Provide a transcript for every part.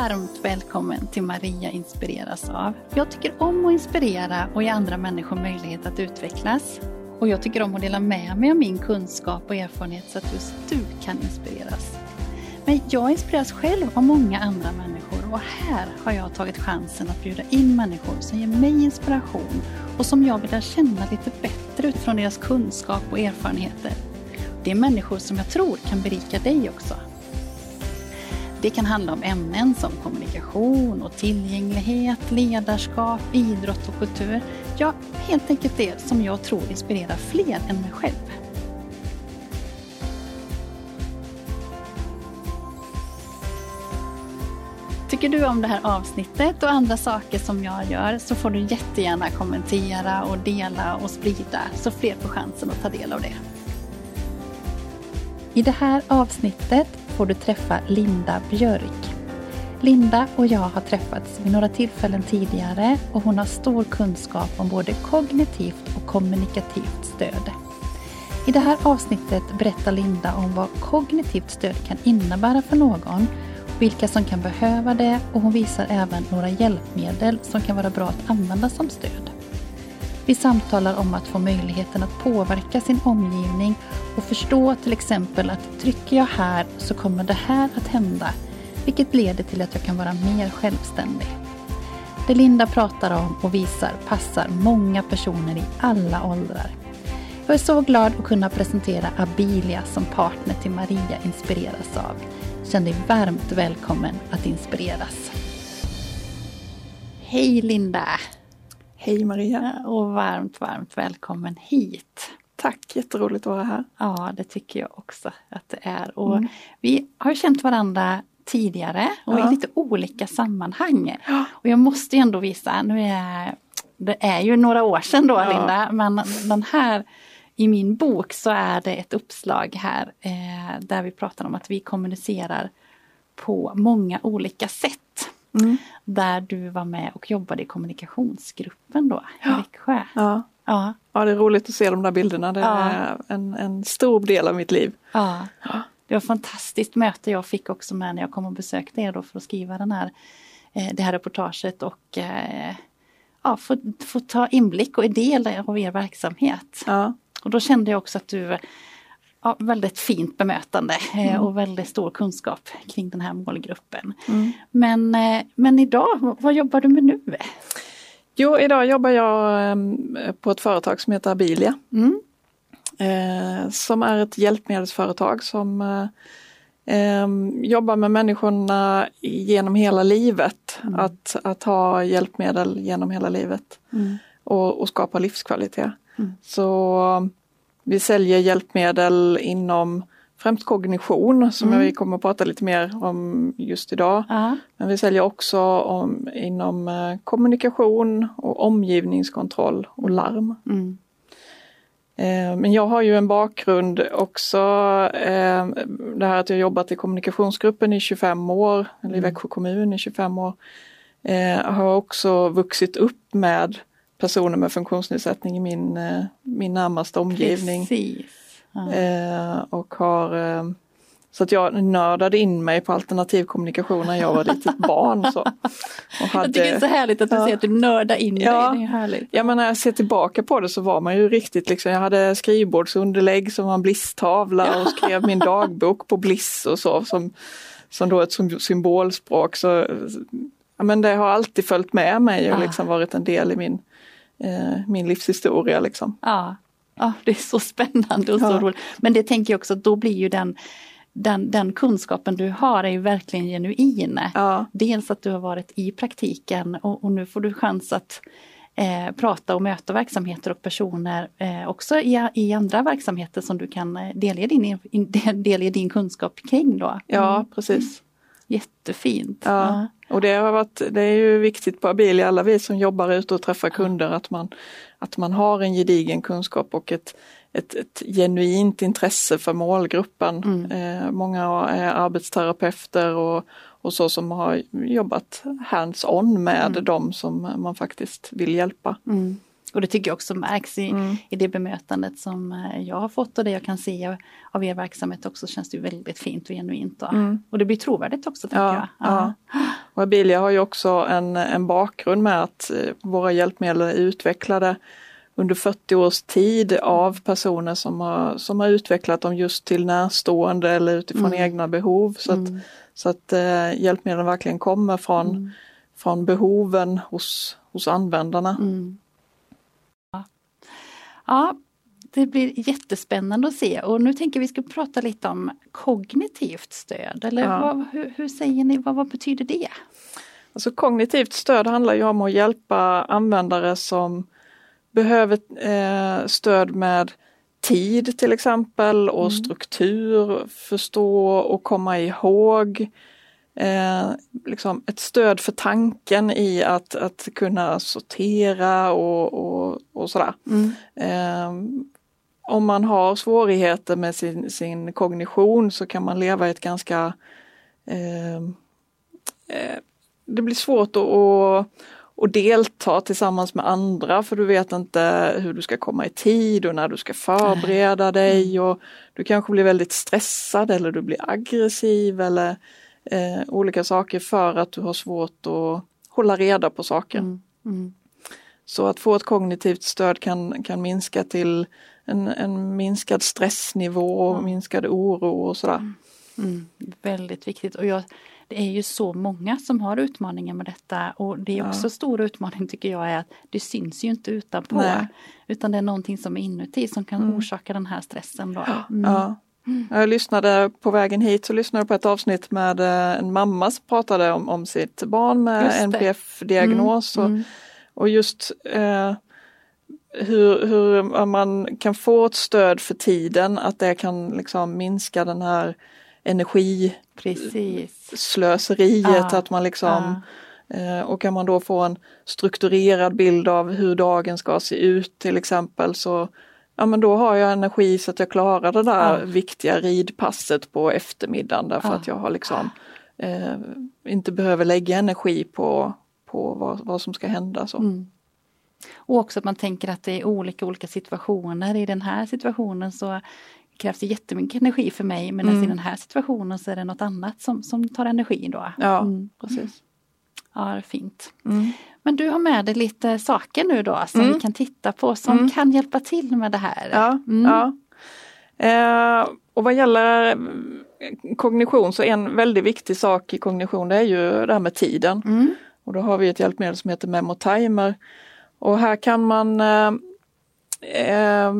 varmt välkommen till Maria inspireras av. Jag tycker om att inspirera och ge andra människor möjlighet att utvecklas. Och jag tycker om att dela med mig av min kunskap och erfarenhet så att just du kan inspireras. Men jag inspireras själv av många andra människor och här har jag tagit chansen att bjuda in människor som ger mig inspiration och som jag vill lära känna lite bättre utifrån deras kunskap och erfarenheter. Det är människor som jag tror kan berika dig också. Det kan handla om ämnen som kommunikation och tillgänglighet, ledarskap, idrott och kultur. Ja, helt enkelt det som jag tror inspirerar fler än mig själv. Tycker du om det här avsnittet och andra saker som jag gör så får du jättegärna kommentera och dela och sprida så fler får chansen att ta del av det. I det här avsnittet får du träffa Linda Björk. Linda och jag har träffats vid några tillfällen tidigare och hon har stor kunskap om både kognitivt och kommunikativt stöd. I det här avsnittet berättar Linda om vad kognitivt stöd kan innebära för någon, vilka som kan behöva det och hon visar även några hjälpmedel som kan vara bra att använda som stöd. Vi samtalar om att få möjligheten att påverka sin omgivning och förstå till exempel att trycker jag här så kommer det här att hända, vilket leder till att jag kan vara mer självständig. Det Linda pratar om och visar passar många personer i alla åldrar. Jag är så glad att kunna presentera Abilia som partner till Maria inspireras av. Känn dig varmt välkommen att inspireras. Hej Linda! Hej Maria! Och varmt, varmt välkommen hit. Tack, jätteroligt att vara här. Ja, det tycker jag också att det är. Och mm. Vi har känt varandra tidigare och ja. i lite olika sammanhang. Och jag måste ändå visa, nu är det är ju några år sedan då ja. Linda, men den här i min bok så är det ett uppslag här eh, där vi pratar om att vi kommunicerar på många olika sätt. Mm. Där du var med och jobbade i kommunikationsgruppen då i Växjö. Ja. Ja. ja, det är roligt att se de där bilderna. Det ja. är en, en stor del av mitt liv. Ja. Det var ett fantastiskt möte jag fick också med när jag kom och besökte er då för att skriva den här, eh, det här reportaget och eh, ja, få, få ta inblick och del av er verksamhet. Ja. Och då kände jag också att du ja, väldigt fint bemötande eh, mm. och väldigt stor kunskap kring den här målgruppen. Mm. Men, men idag, vad jobbar du med nu? Jo, idag jobbar jag ehm, på ett företag som heter Abilia. Mm. Eh, som är ett hjälpmedelsföretag som eh, ehm, jobbar med människorna genom hela livet. Mm. Att, att ha hjälpmedel genom hela livet mm. och, och, skapa livskvalitet. Mm. Så vi säljer hjälpmedel inom främst kognition som mm. vi kommer att prata lite mer om just idag. Uh. Men vi säljer också om, inom eh, kommunikation och omgivningskontroll och larm. Mm. Eh, men jag har ju en bakgrund också, eh, det här att jag jobbat i kommunikationsgruppen i 25 år, eller i mm. Växjö kommun i 25 år. Har också vuxit upp med personer med funktionsnedsättning i min, min närmaste omgivning. Precis. Eh, och har eh, så att jag nördade in mig på alternativ kommunikation när jag var litet barn. Så. Och hade, jag tycker det är så härligt att du ja, säger att du nördar in ja, dig. Det är härligt. Ja men när jag ser tillbaka på det så var man ju riktigt liksom, jag hade skrivbordsunderlägg som var en blisstavla och skrev min dagbok på bliss och så som, som då ett symbolspråk. Så, ja, men det har alltid följt med mig och liksom varit en del i min, eh, min livshistoria. Liksom. Ja. Ja, det är så spännande och så ja. roligt. Men det tänker jag också, då blir ju den den, den kunskapen du har är ju verkligen genuin. Ja. Dels att du har varit i praktiken och, och nu får du chans att eh, prata och möta verksamheter och personer eh, också i, i andra verksamheter som du kan eh, delge din, in, delge din kunskap kring. Då. Mm. Ja precis. Jättefint. Ja. Och det har varit, det är ju viktigt på Abilia, alla vi som jobbar ute och träffar kunder, att man, att man har en gedigen kunskap och ett, ett, ett genuint intresse för målgruppen. Mm. Eh, många är arbetsterapeuter och, och så som har jobbat hands-on med mm. dem som man faktiskt vill hjälpa. Mm. Och det tycker jag också märks i, mm. i det bemötandet som eh, jag har fått och det jag kan se av er verksamhet också känns det väldigt fint och genuint. Och, mm. och det blir trovärdigt också tycker ja, jag. Ja. Och Abilia har ju också en, en bakgrund med att eh, våra hjälpmedel är utvecklade under 40 års tid av personer som har, som har utvecklat dem just till närstående eller utifrån mm. egna behov. Så att, mm. så att eh, hjälpmedlen verkligen kommer från, mm. från behoven hos, hos användarna. Mm. Ja. det blir jättespännande att se och nu tänker vi ska prata lite om kognitivt stöd. Eller ja. vad, hur, hur, säger ni, vad, vad betyder det? Alltså kognitivt stöd handlar ju om att hjälpa användare som behöver eh, stöd med tid till exempel och mm. struktur, förstå och komma ihåg. Eh, liksom ett stöd för tanken i att, att kunna sortera och, och, och sådär. Mm. Eh, om man har svårigheter med sin, sin kognition så kan man leva i ett ganska eh, eh det blir svårt att, att, att delta tillsammans med andra för du vet inte hur du ska komma i tid och när du ska förbereda dig och du kanske blir väldigt stressad eller du blir aggressiv eller eh, olika saker för att du har svårt att hålla reda på saker. Mm. Mm. Så att få ett kognitivt stöd kan, kan minska till en, en minskad stressnivå och mm. minskad oro och sådär. Mm. Väldigt viktigt och jag det är ju så många som har utmaningar med detta och det är också ja. stor utmaning tycker jag är att det syns ju inte utanpå. Nej. Utan det är någonting som är inuti som kan mm. orsaka den här stressen. Då. Mm. Ja. Jag lyssnade på vägen hit så lyssnade jag på ett avsnitt med eh, en mamma som pratade om, om sitt barn med NPF-diagnos. Mm. Och, mm. och just eh, hur, hur man kan få ett stöd för tiden, att det kan liksom minska den här energislöseriet, ah, att man liksom ah. eh, och kan man då få en strukturerad bild av hur dagen ska se ut till exempel så ja men då har jag energi så att jag klarar det där ah. viktiga ridpasset på eftermiddagen därför att jag har liksom eh, inte behöver lägga energi på, på vad, vad som ska hända. Så. Mm. Och också att man tänker att det är olika olika situationer. I den här situationen så krävs det jättemycket energi för mig men mm. i den här situationen så är det något annat som, som tar energi då. Ja, mm. precis. Ja, fint. Mm. Men du har med dig lite saker nu då som mm. vi kan titta på som mm. kan hjälpa till med det här. Ja, mm. ja. Eh, och vad gäller eh, kognition så en väldigt viktig sak i kognition det är ju det här med tiden. Och då har vi ett hjälpmedel som heter Memotimer. Och här kan man eh, eh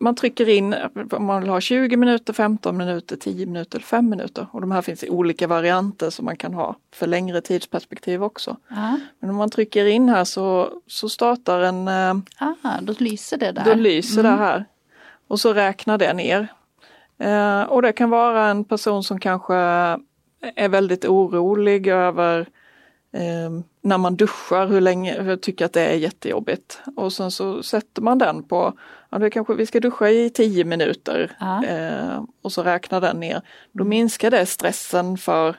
man trycker in om man vill ha 20 minuter, 15 minuter, 10 minuter eller 5 minuter. Och de här finns i olika varianter som man kan ha för längre tidsperspektiv också. Aha. Men om man trycker in här så, så startar en... Eh, Aha, då lyser det där. Då lyser mm. det här. Och så räknar det ner. Eh, och det kan vara en person som kanske är väldigt orolig över eh, när man duschar, hur länge, hur tycker att det är jättejobbigt. Och sen så sätter man den på, ja det kanske vi ska duscha i 10 minuter ja. eh, och så räknar den ner. Då minskar det stressen för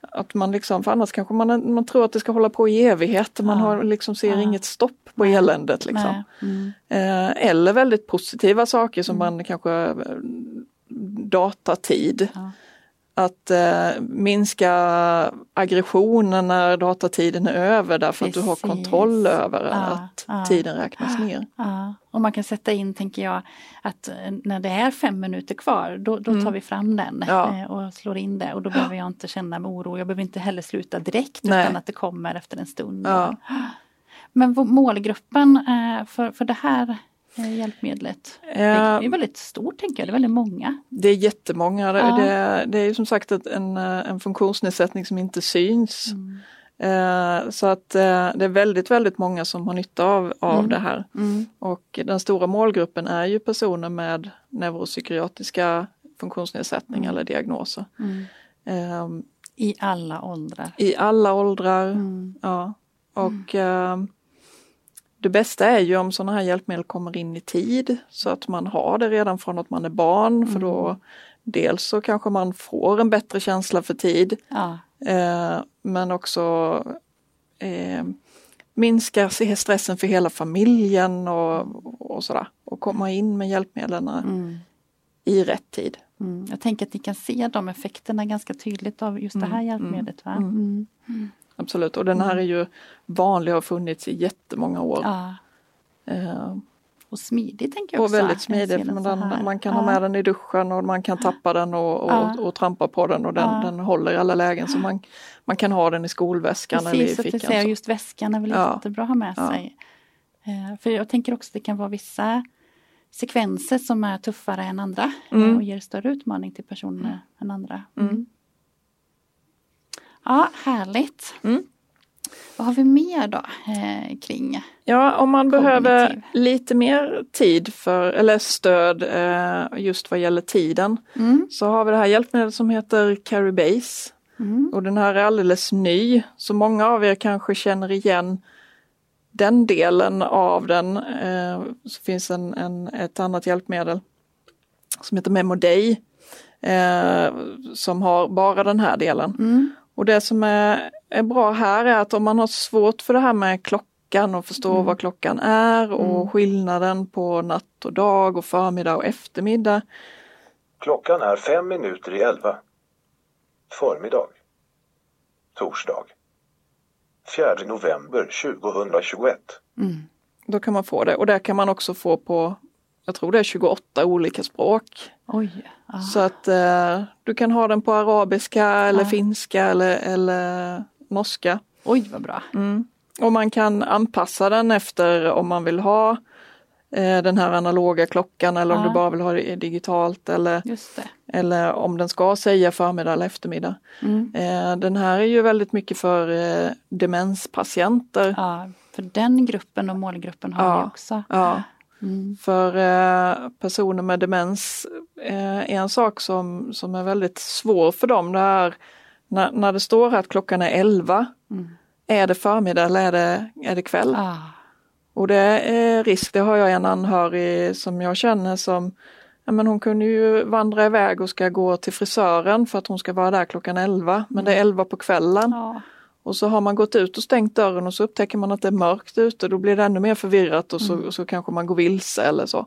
att man liksom, för annars kanske man, man tror att det ska hålla på i evighet, man har, liksom ser ja. inget stopp på Nej. eländet. Liksom. Mm. Eh, eller väldigt positiva saker som mm. man kanske eh, datatid. Ja att eh, minska aggressionen när datatiden är över därför Precis. att du har kontroll över ja, att ja, tiden räknas ner. Ja. Och man kan sätta in, tänker jag, att eh, när det är fem minuter kvar då, då tar mm. vi fram den eh, och slår in det och då behöver jag inte känna mig oro. Jag behöver inte heller sluta direkt Nej. utan att det kommer efter en stund. Men målgruppen eh, för, för det här hjälpmedlet? Det är väldigt stort tänker jag, det är väldigt många. Det är jättemånga. Ja. Det, det är som sagt en, en funktionsnedsättning som inte syns. Mm. Eh, så att eh, det är väldigt, väldigt många som har nytta av, av mm. det här. Mm. Och den stora målgruppen är ju personer med neuropsykiatriska funktionsnedsättningar mm. eller diagnoser. Mm. Um, I alla åldrar? I alla åldrar, mm. ja. Och um, det bästa är ju om sådana här hjälpmedel kommer in i tid så att man har det redan från att man är barn mm. för då dels så kanske man får en bättre känsla för tid ja. eh, men också eh, minska stressen för hela familjen och, och sådär. Och komma in med hjälpmedlen Mm. i rätt tid. Mm. Jag tänker att ni kan se de effekterna ganska tydligt av just det här Mm, hjälpmedlet. Va? Mm. Mm. Absolut, och den här är ju vanlig och har funnits i jättemånga år. Ja. Eh, Och smidig tänker jag och också. väldigt Jag smidig, för här. man kan ja. ha med den i duschen och man kan tappa den och, och, Ja. och, trampa på den och den, den håller i alla lägen. Så man, man kan ha den i skolväskan eller i Precis, att du fickan. så. just väskan är väl Ja. jättebra att ha med sig. Eh, För jag tänker också att det kan vara vissa sekvenser som är tuffare än andra Mm. och ger större utmaning till personer än andra. Mm. Ja, härligt. Mm. Vad har vi mer då eh, kring? Ja, om man behöver Kognitiv. lite mer tid för, eller stöd eh, just vad gäller tiden Mm. så har vi det här hjälpmedlet som heter Caribase. Mm. Och den här är alldeles ny, så många av er kanske känner igen den delen av den. Eh, så finns en, en, ett annat hjälpmedel som heter Memoday eh, som har bara den här delen. Mm. Och det som är, är bra här är att om man har svårt för det här med klockan och förstå Mm. vad klockan är och Mm. skillnaden på natt och dag och förmiddag och eftermiddag. Klockan är fem minuter i elva. Förmiddag. Torsdag. 4 november 2021. Mm. Då kan man få det och det kan man också få på, jag tror det är 28 olika språk. Oj. Ja. Så att eh, du kan ha den på arabiska eller Ja. finska eller, eller norska. Oj vad bra. Mm. Och man kan anpassa den efter om man vill ha eh, den här analoga klockan eller om Ja. du bara vill ha det digitalt eller, Just det. eller om den ska säga förmiddag eller eftermiddag. Mm. Eh, den här är ju väldigt mycket för eh, demenspatienter. Ja, för den gruppen och målgruppen har vi också. Ja. Mm. För eh, personer med demens eh, är en sak som, som är väldigt svår för dem. Det är när, när det står att klockan är 11, Mm. är det förmiddag eller är det, är det kväll? Ah. Och det är risk, det har jag en anhörig som jag känner som ja, men hon kunde ju vandra iväg och ska gå till frisören för att hon ska vara där klockan 11 men det är 11 på kvällen. Ja. Och så har man gått ut och stängt dörren och så upptäcker man att det är mörkt ute, då blir det ännu mer förvirrat och så, Mm. och så kanske man går vilse eller så.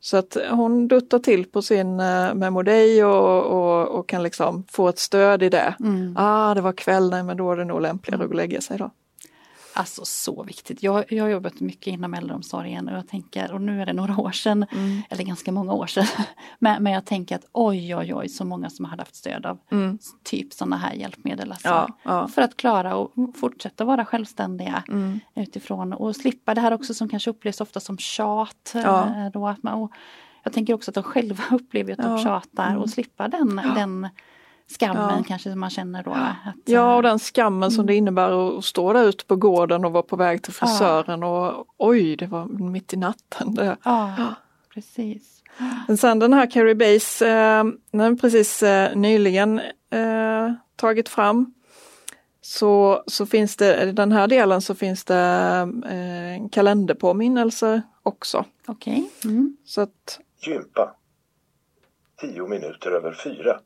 Så att hon duttar till på sin Memodej och, och, och kan liksom få ett stöd i det. Mm. Ah, det var kväll, nej men då är det nog lämpligare att gå och lägga sig då. Alltså så viktigt. Jag, jag har jobbat mycket inom äldreomsorgen och jag tänker, och nu är det några år sedan, Mm. eller ganska många år sedan, men, men jag tänker att oj oj oj så många som hade haft stöd av Mm. typ sådana här hjälpmedel. Alltså, Ja, ja. För att klara och fortsätta vara självständiga Mm. utifrån och slippa det här också som kanske upplevs ofta som tjat. Ja. eh, Då, att man, jag tänker också att de själva upplever att de Ja. tjatar Mm. och slippa den, den skammen Ja. kanske som man känner då. Att, Ja, och eh, den skammen som det innebär att stå där ute på gården och vara på väg till frisören och oj, det var mitt i natten. Det. Ja, precis. Men sen den här Carrie Base, eh, den precis eh, nyligen eh, tagit fram. Så, så finns det, i den här delen så finns det eh, en kalenderpåminnelse också. Okej. Mm. Så att Gympa. 10 minuter över fyra.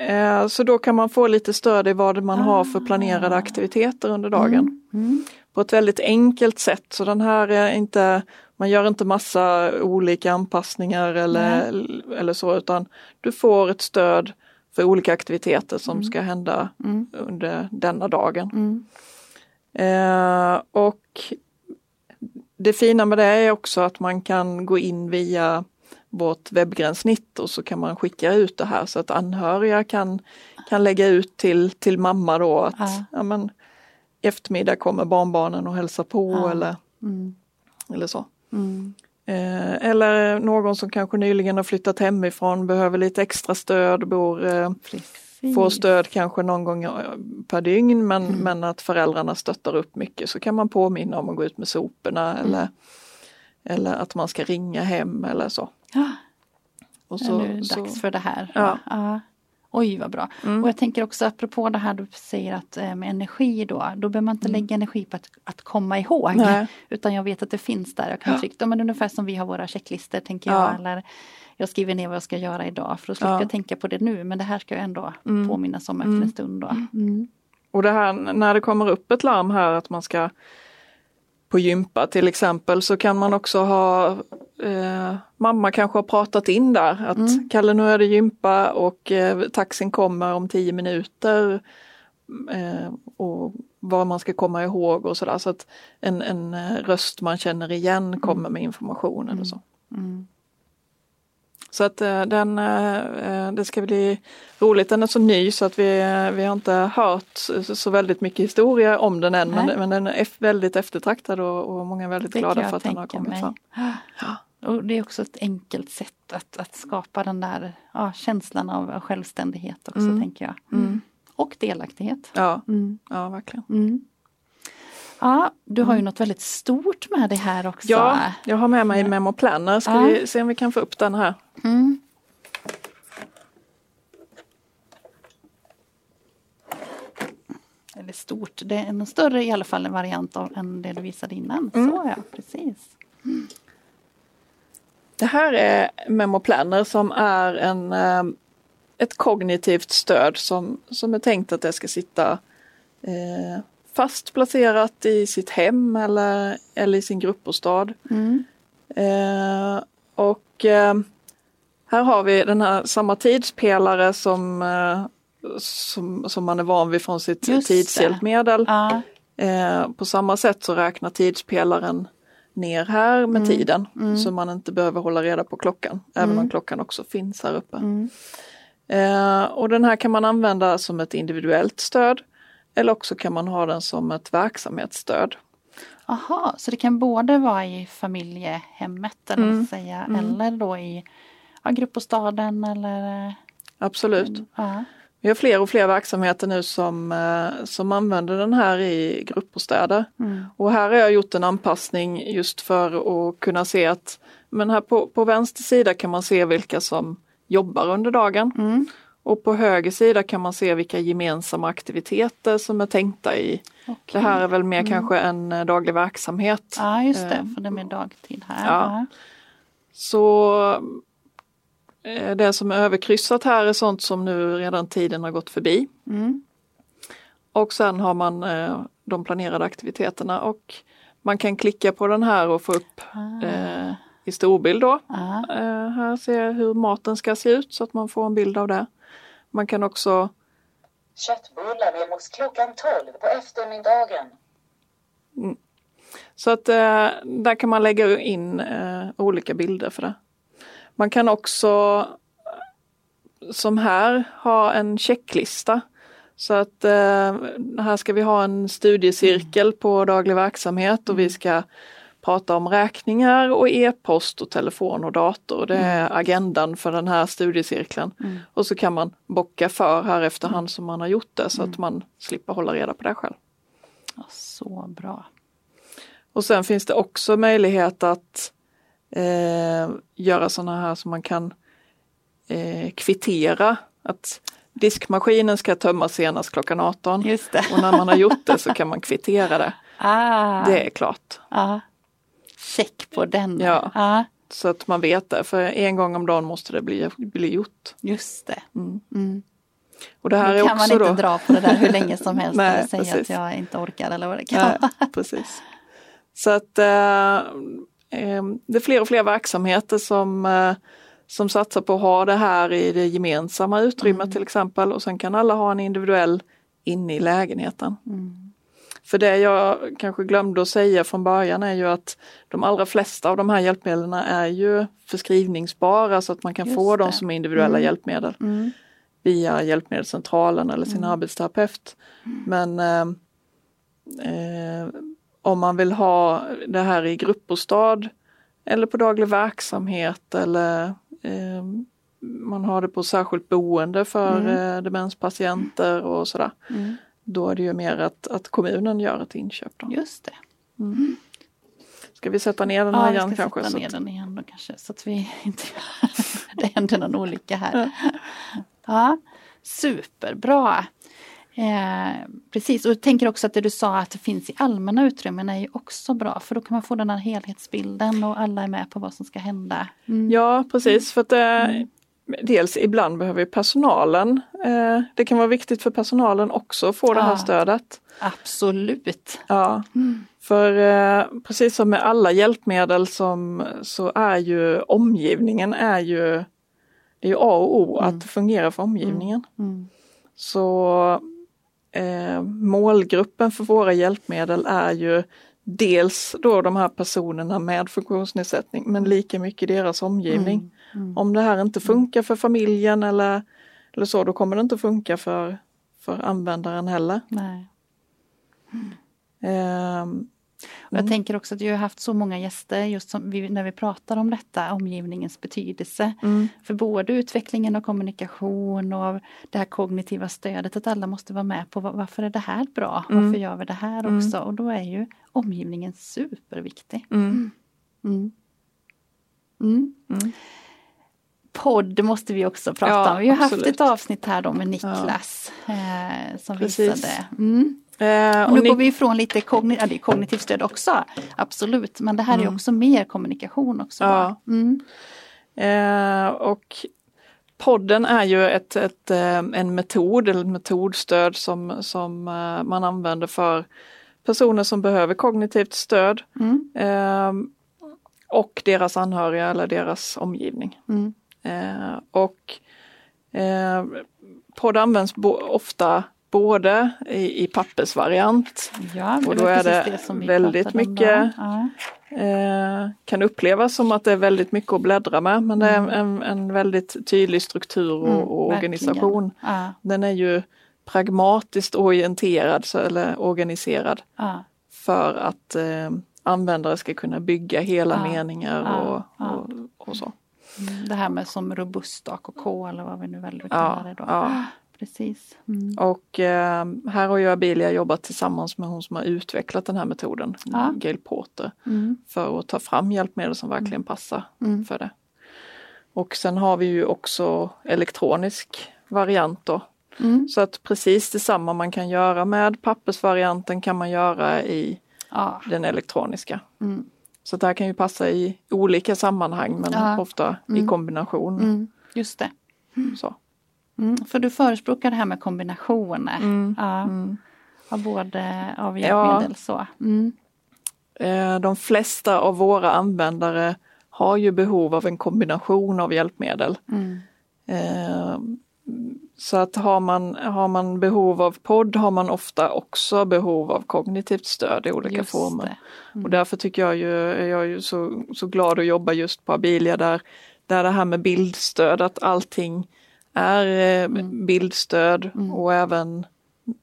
Eh, Så då kan man få lite stöd i vad man har för Ah. planerade aktiviteter under dagen. Mm. På ett väldigt enkelt sätt. Så den här är inte, man gör inte massa olika anpassningar eller, eller så utan du får ett stöd för olika aktiviteter som ska hända Mm. under denna dagen. Mm. Eh, och det fina med det är också att man kan gå in via vårt webbgränssnitt och så kan man skicka ut det här så att anhöriga kan, kan lägga ut till, till mamma då att Ja. ja. men, eftermiddag kommer barnbarnen och hälsar på Ja. eller, Mm. eller så. Mm. Eh, eller någon som kanske nyligen har flyttat hemifrån, behöver lite extra stöd, bor, eh, får stöd kanske någon gång per dygn men, Mm. men att föräldrarna stöttar upp mycket så kan man påminna om att gå ut med soporna Mm. eller, eller att man ska ringa hem eller så. Ja, Och det är så, nu så dags för det här. Ja. Ja. Oj vad bra. Mm. Och jag tänker också apropå det här du säger att eh, med energi då, då behöver man inte lägga energi på att, att komma ihåg. Mm. Nej. Utan jag vet att det finns där. Jag kan Ja. trycka, men ungefär som vi har våra checklistor tänker Ja. jag. Eller jag skriver ner vad jag ska göra idag för då slipper Ja. jag tänka på det nu men det här ska jag ändå Mm. påminnas om efter Mm. en stund. Då. Mm. och det här när det kommer upp ett larm här att man ska på gympa till exempel så kan man också ha eh, Mamma kanske har pratat in där att mm. Kalle nu är det gympa och eh, taxin kommer om tio minuter. Eh, och vad man ska komma ihåg och sådär så att en, en eh, röst man känner igen kommer med information eller så. Mm. Mm. Så att eh, den, eh, det ska bli roligt. Den är så ny så att vi, vi har inte hört så väldigt mycket historia om den än. Men, men, den är väldigt eftertraktad och, och många är väldigt det glada för att den har kommit mig. fram. Ja. Och det är också ett enkelt sätt att, att skapa den där ja, känslan av självständighet också mm. tänker jag. Mm. Och delaktighet. Ja, mm. ja verkligen. Ja, du har ju mm. något väldigt stort med dig här också. Ja, jag har med mig Memo Planner. Ska ja. vi se om vi kan få upp den här. Mm. Eller stort, det är en större i alla fall en variant av än det du visade innan. Mm. Så ja, precis. Mm. Det här är Memo Planner som är en, eh, ett kognitivt stöd som, som är tänkt att det ska sitta eh, fast placerat i sitt hem eller, eller i sin gruppbostad. Mm. Eh, och eh, här har vi den här samma tidspelare som, eh, som, som man är van vid från sitt Just tidshjälpmedel. Ja. Eh, på samma sätt så räknar tidspelaren ner här med mm. tiden mm. så man inte behöver hålla reda på klockan, även om mm. klockan också finns här uppe. Mm. Eh, och den här kan man använda som ett individuellt stöd eller också kan man ha den som ett verksamhetsstöd. Aha, så det kan både vara i familjehemmet eller, mm. säga, mm. eller då i ja, gruppbostaden eller? Absolut. Mm. Ja. Vi har fler och fler verksamheter nu som, eh, som använder den här i gruppbostäder. Mm. Och här har jag gjort en anpassning just för att kunna se att men här på, på vänster sida kan man se vilka som jobbar under dagen. Mm. Och på höger sida kan man se vilka gemensamma aktiviteter som är tänkta i. Okay. Det här är väl mer mm. kanske en eh, daglig verksamhet. Ja just det, för det är mer dagtid här. Ja. Så eh, det som är överkryssat här är sånt som nu redan tiden har gått förbi. Mm. Och sen har man eh, de planerade aktiviteterna och man kan klicka på den här och få upp ah. eh, i storbild då. Ah. Eh, här ser jag hur maten ska se ut så att man får en bild av det. Man kan också Köttbullar vid klockan 12 på eftermiddagen. Mm. Så att eh, där kan man lägga in eh, olika bilder för det. Man kan också som här ha en checklista. Så att eh, här ska vi ha en studiecirkel på daglig verksamhet och vi ska prata om räkningar och e-post och telefon och dator. Det är mm. agendan för den här studiecirkeln. Mm. Och så kan man bocka för här efterhand mm. som man har gjort det så att mm. man slipper hålla reda på det själv. Ja, så bra. Och sen finns det också möjlighet att eh, göra sådana här som man kan eh, kvittera. Att diskmaskinen ska tömmas senast klockan 18. Och när man har gjort det så kan man kvittera det. Ah. Det är klart. Ah check på den. Ja, ja. så att man vet det. För en gång om dagen måste det bli, bli gjort. Just det. Mm. Mm. Och det här då kan man inte då... dra på det där hur länge som helst Nej, och säga precis. att jag inte orkar eller vad det kan vara. Precis. Så att eh, eh, det är fler och fler verksamheter som, eh, som satsar på att ha det här i det gemensamma utrymmet mm. till exempel och sen kan alla ha en individuell inne i lägenheten. Mm. För det jag kanske glömde att säga från början är ju att de allra flesta av de här hjälpmedlen är ju förskrivningsbara så att man kan Just få det. dem som individuella mm. hjälpmedel mm. via Hjälpmedelscentralen eller sin mm. arbetsterapeut. Mm. Men eh, eh, om man vill ha det här i gruppbostad eller på daglig verksamhet eller eh, man har det på särskilt boende för mm. eh, demenspatienter och sådär. Mm. Då är det ju mer att, att kommunen gör ett inköp. Då. Just det. Mm. Ska vi sätta ner den här ja, igen kanske? Ja, vi ska sätta ner den igen då kanske så att vi inte det händer någon olycka här. Ja, Superbra! Eh, precis, och jag tänker också att det du sa att det finns i allmänna utrymmen är ju också bra för då kan man få den här helhetsbilden och alla är med på vad som ska hända. Mm. Ja precis, för att det, mm dels ibland behöver personalen, eh, det kan vara viktigt för personalen också att få det här Ja. stödet. Absolut. Ja, för eh, precis som med alla hjälpmedel som, så är ju omgivningen är ju, det är ju A och O att det fungerar för omgivningen. Mm. Så eh, målgruppen för våra hjälpmedel är ju dels då de här personerna med funktionsnedsättning men lika mycket deras omgivning. Om det här inte funkar för familjen eller, eller så, då kommer det inte funka för, för användaren heller. Nej. Ehm, Och jag tänker också att jag har haft så många gäster just vi, när vi pratar om detta, omgivningens betydelse. För både utvecklingen och kommunikation och det här kognitiva stödet, att alla måste vara med på va- varför är det här bra? Varför gör vi det här också? Och då är ju omgivningen superviktig. Mm, Mm. Mm. Podd måste vi också prata Ja, om. Vi har haft absolut. ett avsnitt här då med Niklas eh, som Precis. visade. Mm. eh, Och och nu ni- går vi ifrån lite kogni- ja, kognitivt stöd också, absolut. Men det här är också mer kommunikation också. Ja. Mm. Eh, och podden är ju ett, ett, eh, en metod eller metodstöd som, som eh, man använder för personer som behöver kognitivt stöd Mm. eh, och deras anhöriga eller deras omgivning. Mm. Eh, och eh, podd används bo- ofta både i, i pappersvariant Ja, Och det då är det vi väldigt mycket-. Ja. Eh, kan upplevas som att det är väldigt mycket att bläddra med men det är Mm. en, en väldigt tydlig struktur och, Mm, och organisation. Ja, Den är ju pragmatiskt orienterad så, eller organiserad för att eh, användare ska kunna bygga hela meningar och, och, och så. Mm, Det här med som robust AKK eller vad vi nu väljer att kalla det då. ja. Precis. Mm. Och eh, här har ju Abilia jobbat tillsammans med hon som har utvecklat den här metoden, Ja. Gail Porter, Mm. för att ta fram hjälpmedel som verkligen passar Mm. för det. Och sen har vi ju också elektronisk variant då. Mm. Så att precis detsamma man kan göra med pappersvarianten kan man göra i Ja. den elektroniska. Mm. Så det här kan ju passa i olika sammanhang men Ja. ofta i kombination. Mm. Just det. Så. Mm. För du förespråkar det här med kombinationer. Mm. Ja. Av både av hjälpmedel så. Mm. Eh, De flesta av våra användare har ju behov av en kombination av hjälpmedel. Mm. Eh, Så att har man, har man behov av podd har man ofta också behov av kognitivt stöd i olika Just former. det. Och därför tycker jag ju, är jag ju så, så glad att jobba just på Abilia där, där det här med bildstöd, att allting är eh, Mm. bildstöd och även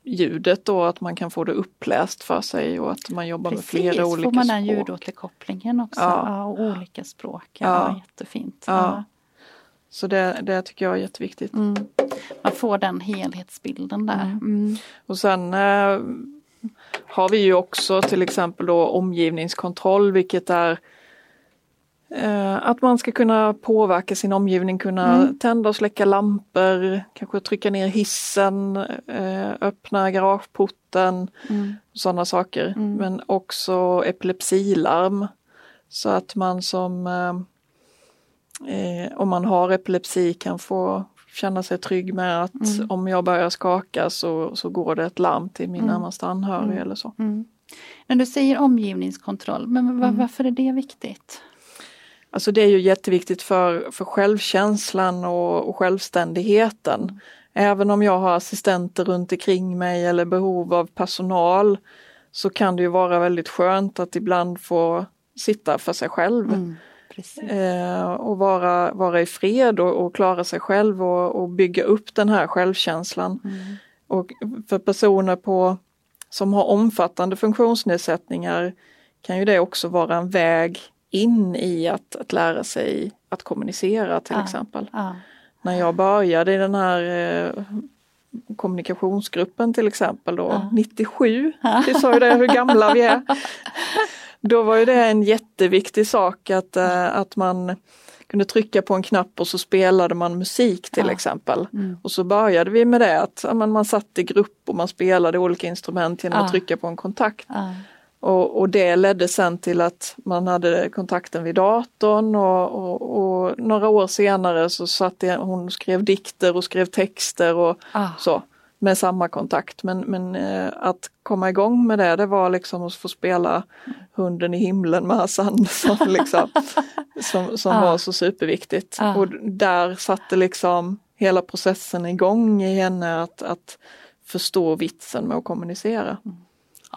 ljudet då, att man kan få det uppläst för sig och att man jobbar med Precis, flera olika får man den språk. ljudåterkopplingen också. Ja. Ja. och olika språk. Ja, Ja. Jättefint. Ja. Så det, det tycker jag är jätteviktigt. Mm. Man får den helhetsbilden där. Mm. Och sen eh, har vi ju också till exempel då omgivningskontroll vilket är eh, att man ska kunna påverka sin omgivning, kunna tända och släcka lampor, kanske trycka ner hissen, eh, öppna garageporten, Mm. sådana saker. Men också epilepsilarm. Så att man som eh, om man har epilepsi kan få känna sig trygg med att om jag börjar skaka så, så går det ett larm till min närmaste anhörig eller så. Mm. När du säger omgivningskontroll, men va- varför är det viktigt? Alltså det är ju jätteviktigt för, för självkänslan och, och självständigheten. Även om jag har assistenter runt omkring mig eller behov av personal så kan det ju vara väldigt skönt att ibland få sitta för sig själv. Precis. Eh, och vara, vara i fred och, och klara sig själv och, och bygga upp den här självkänslan. Och för personer på, som har omfattande funktionsnedsättningar kan ju det också vara en väg in i att, att lära sig att kommunicera till Ja. exempel. Ja. När jag började i den här eh, kommunikationsgruppen till exempel då, 97, vi sa ju det hur gamla vi är. Då var ju det en jätteviktig sak att, eh, att man kunde trycka på en knapp och så spelade man musik till Ja. exempel. Mm. Och så började vi med det att men man satt i grupp och man spelade olika instrument genom Ja. att trycka på en kontakt. Ja. Och, och, det ledde sen till att man hade kontakten vid datorn och, och, och några år senare så satt jag, hon skrev dikter och skrev texter och ah. så med samma kontakt. Men, men eh, att komma igång med det, det var liksom att få spela Hunden i himlen med Hasse Andersson liksom, som, som ah. var så superviktigt. Ah. Och där satte liksom hela processen igång i henne att, att förstå vitsen med att kommunicera. Mm.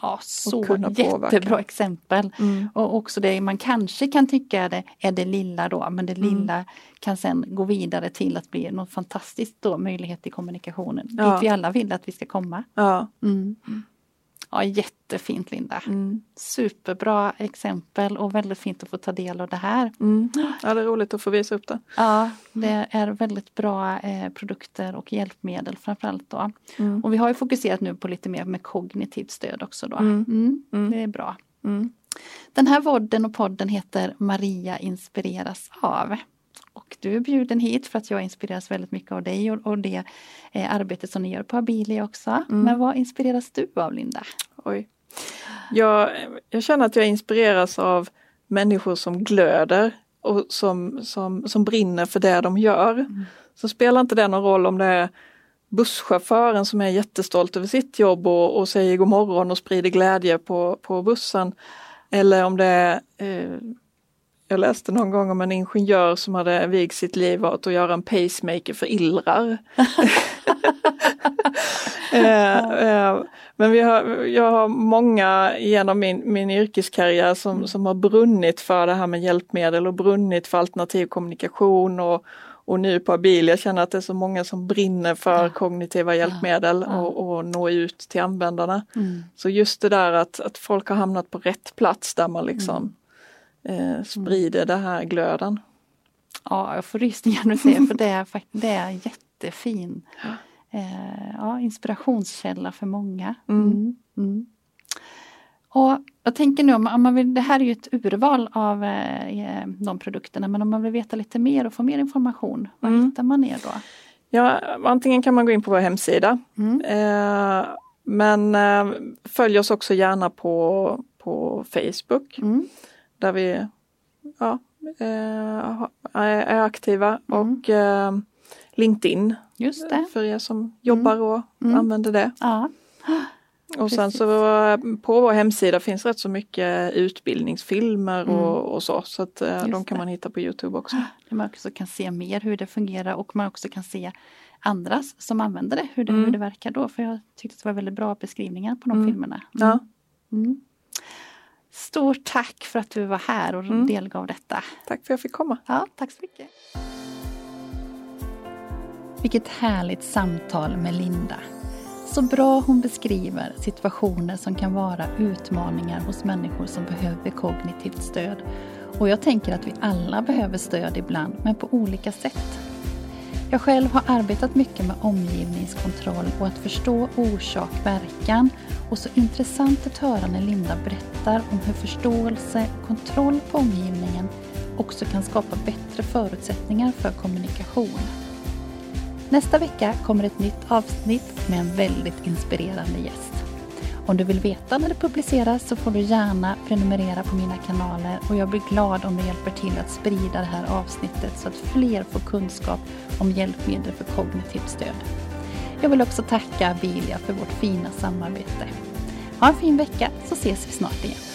Ja, så jättebra exempel. Mm. Och också det man kanske kan tycka är det, är det lilla då, men det mm. lilla kan sen gå vidare till att bli något fantastiskt då, möjlighet till kommunikationen. Ja. Dit vi alla vill att vi ska komma. Ja. Mm. Ja, jättefint Linda. Mm. Superbra exempel och väldigt fint att få ta del av det här. Mm. Ja, det är roligt att få visa upp det. Ja, det är väldigt bra eh, produkter och hjälpmedel framförallt då. Mm. Och vi har ju fokuserat nu på lite mer med kognitivt stöd också då. Mm. Mm. Mm. Det är bra. Den här vodden och podden heter Maria inspireras av. Och du är bjuden hit för att jag inspireras väldigt mycket av dig och, och det eh, arbetet som ni gör på Abilia också. Mm. Men vad inspireras du av Linda? Oj. Jag, jag känner att jag inspireras av människor som glöder och som, som, som brinner för det de gör. Mm. Så spelar inte det någon roll om det är busschauffören som är jättestolt över sitt jobb och, och säger god morgon och sprider glädje på, på bussen. Eller om det är eh, jag läste någon gång om en ingenjör som hade vigt sitt liv åt att göra en pacemaker för illrar. eh, eh, men vi har, jag har många genom min, min yrkeskarriär som, mm. som har brunnit för det här med hjälpmedel och brunnit för alternativ kommunikation och, och nu på Abil, jag känner att det är så många som brinner för ja. kognitiva hjälpmedel ja. Och, och nå ut till användarna. Mm. Så just det där att, att folk har hamnat på rätt plats där man liksom mm eh, sprider den här glöden. Ja, jag får rysningar nu se för det är, det är jättefin eh, ja, inspirationskälla för många. Mm. Mm. mm. Och jag tänker nu, om man vill, det här är ju ett urval av eh, de produkterna, men om man vill veta lite mer och få mer information, var mm. hittar man er då? Ja, antingen kan man gå in på vår hemsida. Mm. Eh, men eh, följ oss också gärna på, på Facebook. Mm där vi ja, eh, är aktiva mm. och eh, LinkedIn. Just det. För er som jobbar mm. och mm. använder det. Ja. Och sen så eh, på vår hemsida finns rätt så mycket utbildningsfilmer mm. och, och, så. Så att de kan man hitta på Youtube också. Där man också kan se mer hur det fungerar och man också kan se andras som använder det, hur det, mm. hur det verkar då. För jag tyckte det var väldigt bra beskrivningar på de mm. filmerna. Ja. Stort tack för att du var här och mm. delgav detta. Tack för att jag fick komma. Ja, tack så mycket. Vilket härligt samtal med Linda. Så bra hon beskriver situationer som kan vara utmaningar hos människor som behöver kognitivt stöd. Och jag tänker att vi alla behöver stöd ibland, men på olika sätt. Jag själv har arbetat mycket med omgivningskontroll och att förstå orsak-verkan och så intressant att höra när Linda berättar om hur förståelse och kontroll på omgivningen också kan skapa bättre förutsättningar för kommunikation. Nästa vecka kommer ett nytt avsnitt med en väldigt inspirerande gäst. Om du vill veta när det publiceras så får du gärna prenumerera på mina kanaler och jag blir glad om du hjälper till att sprida det här avsnittet så att fler får kunskap om hjälpmedel för kognitivt stöd. Jag vill också tacka Abilia för vårt fina samarbete. Ha en fin vecka så ses vi snart igen.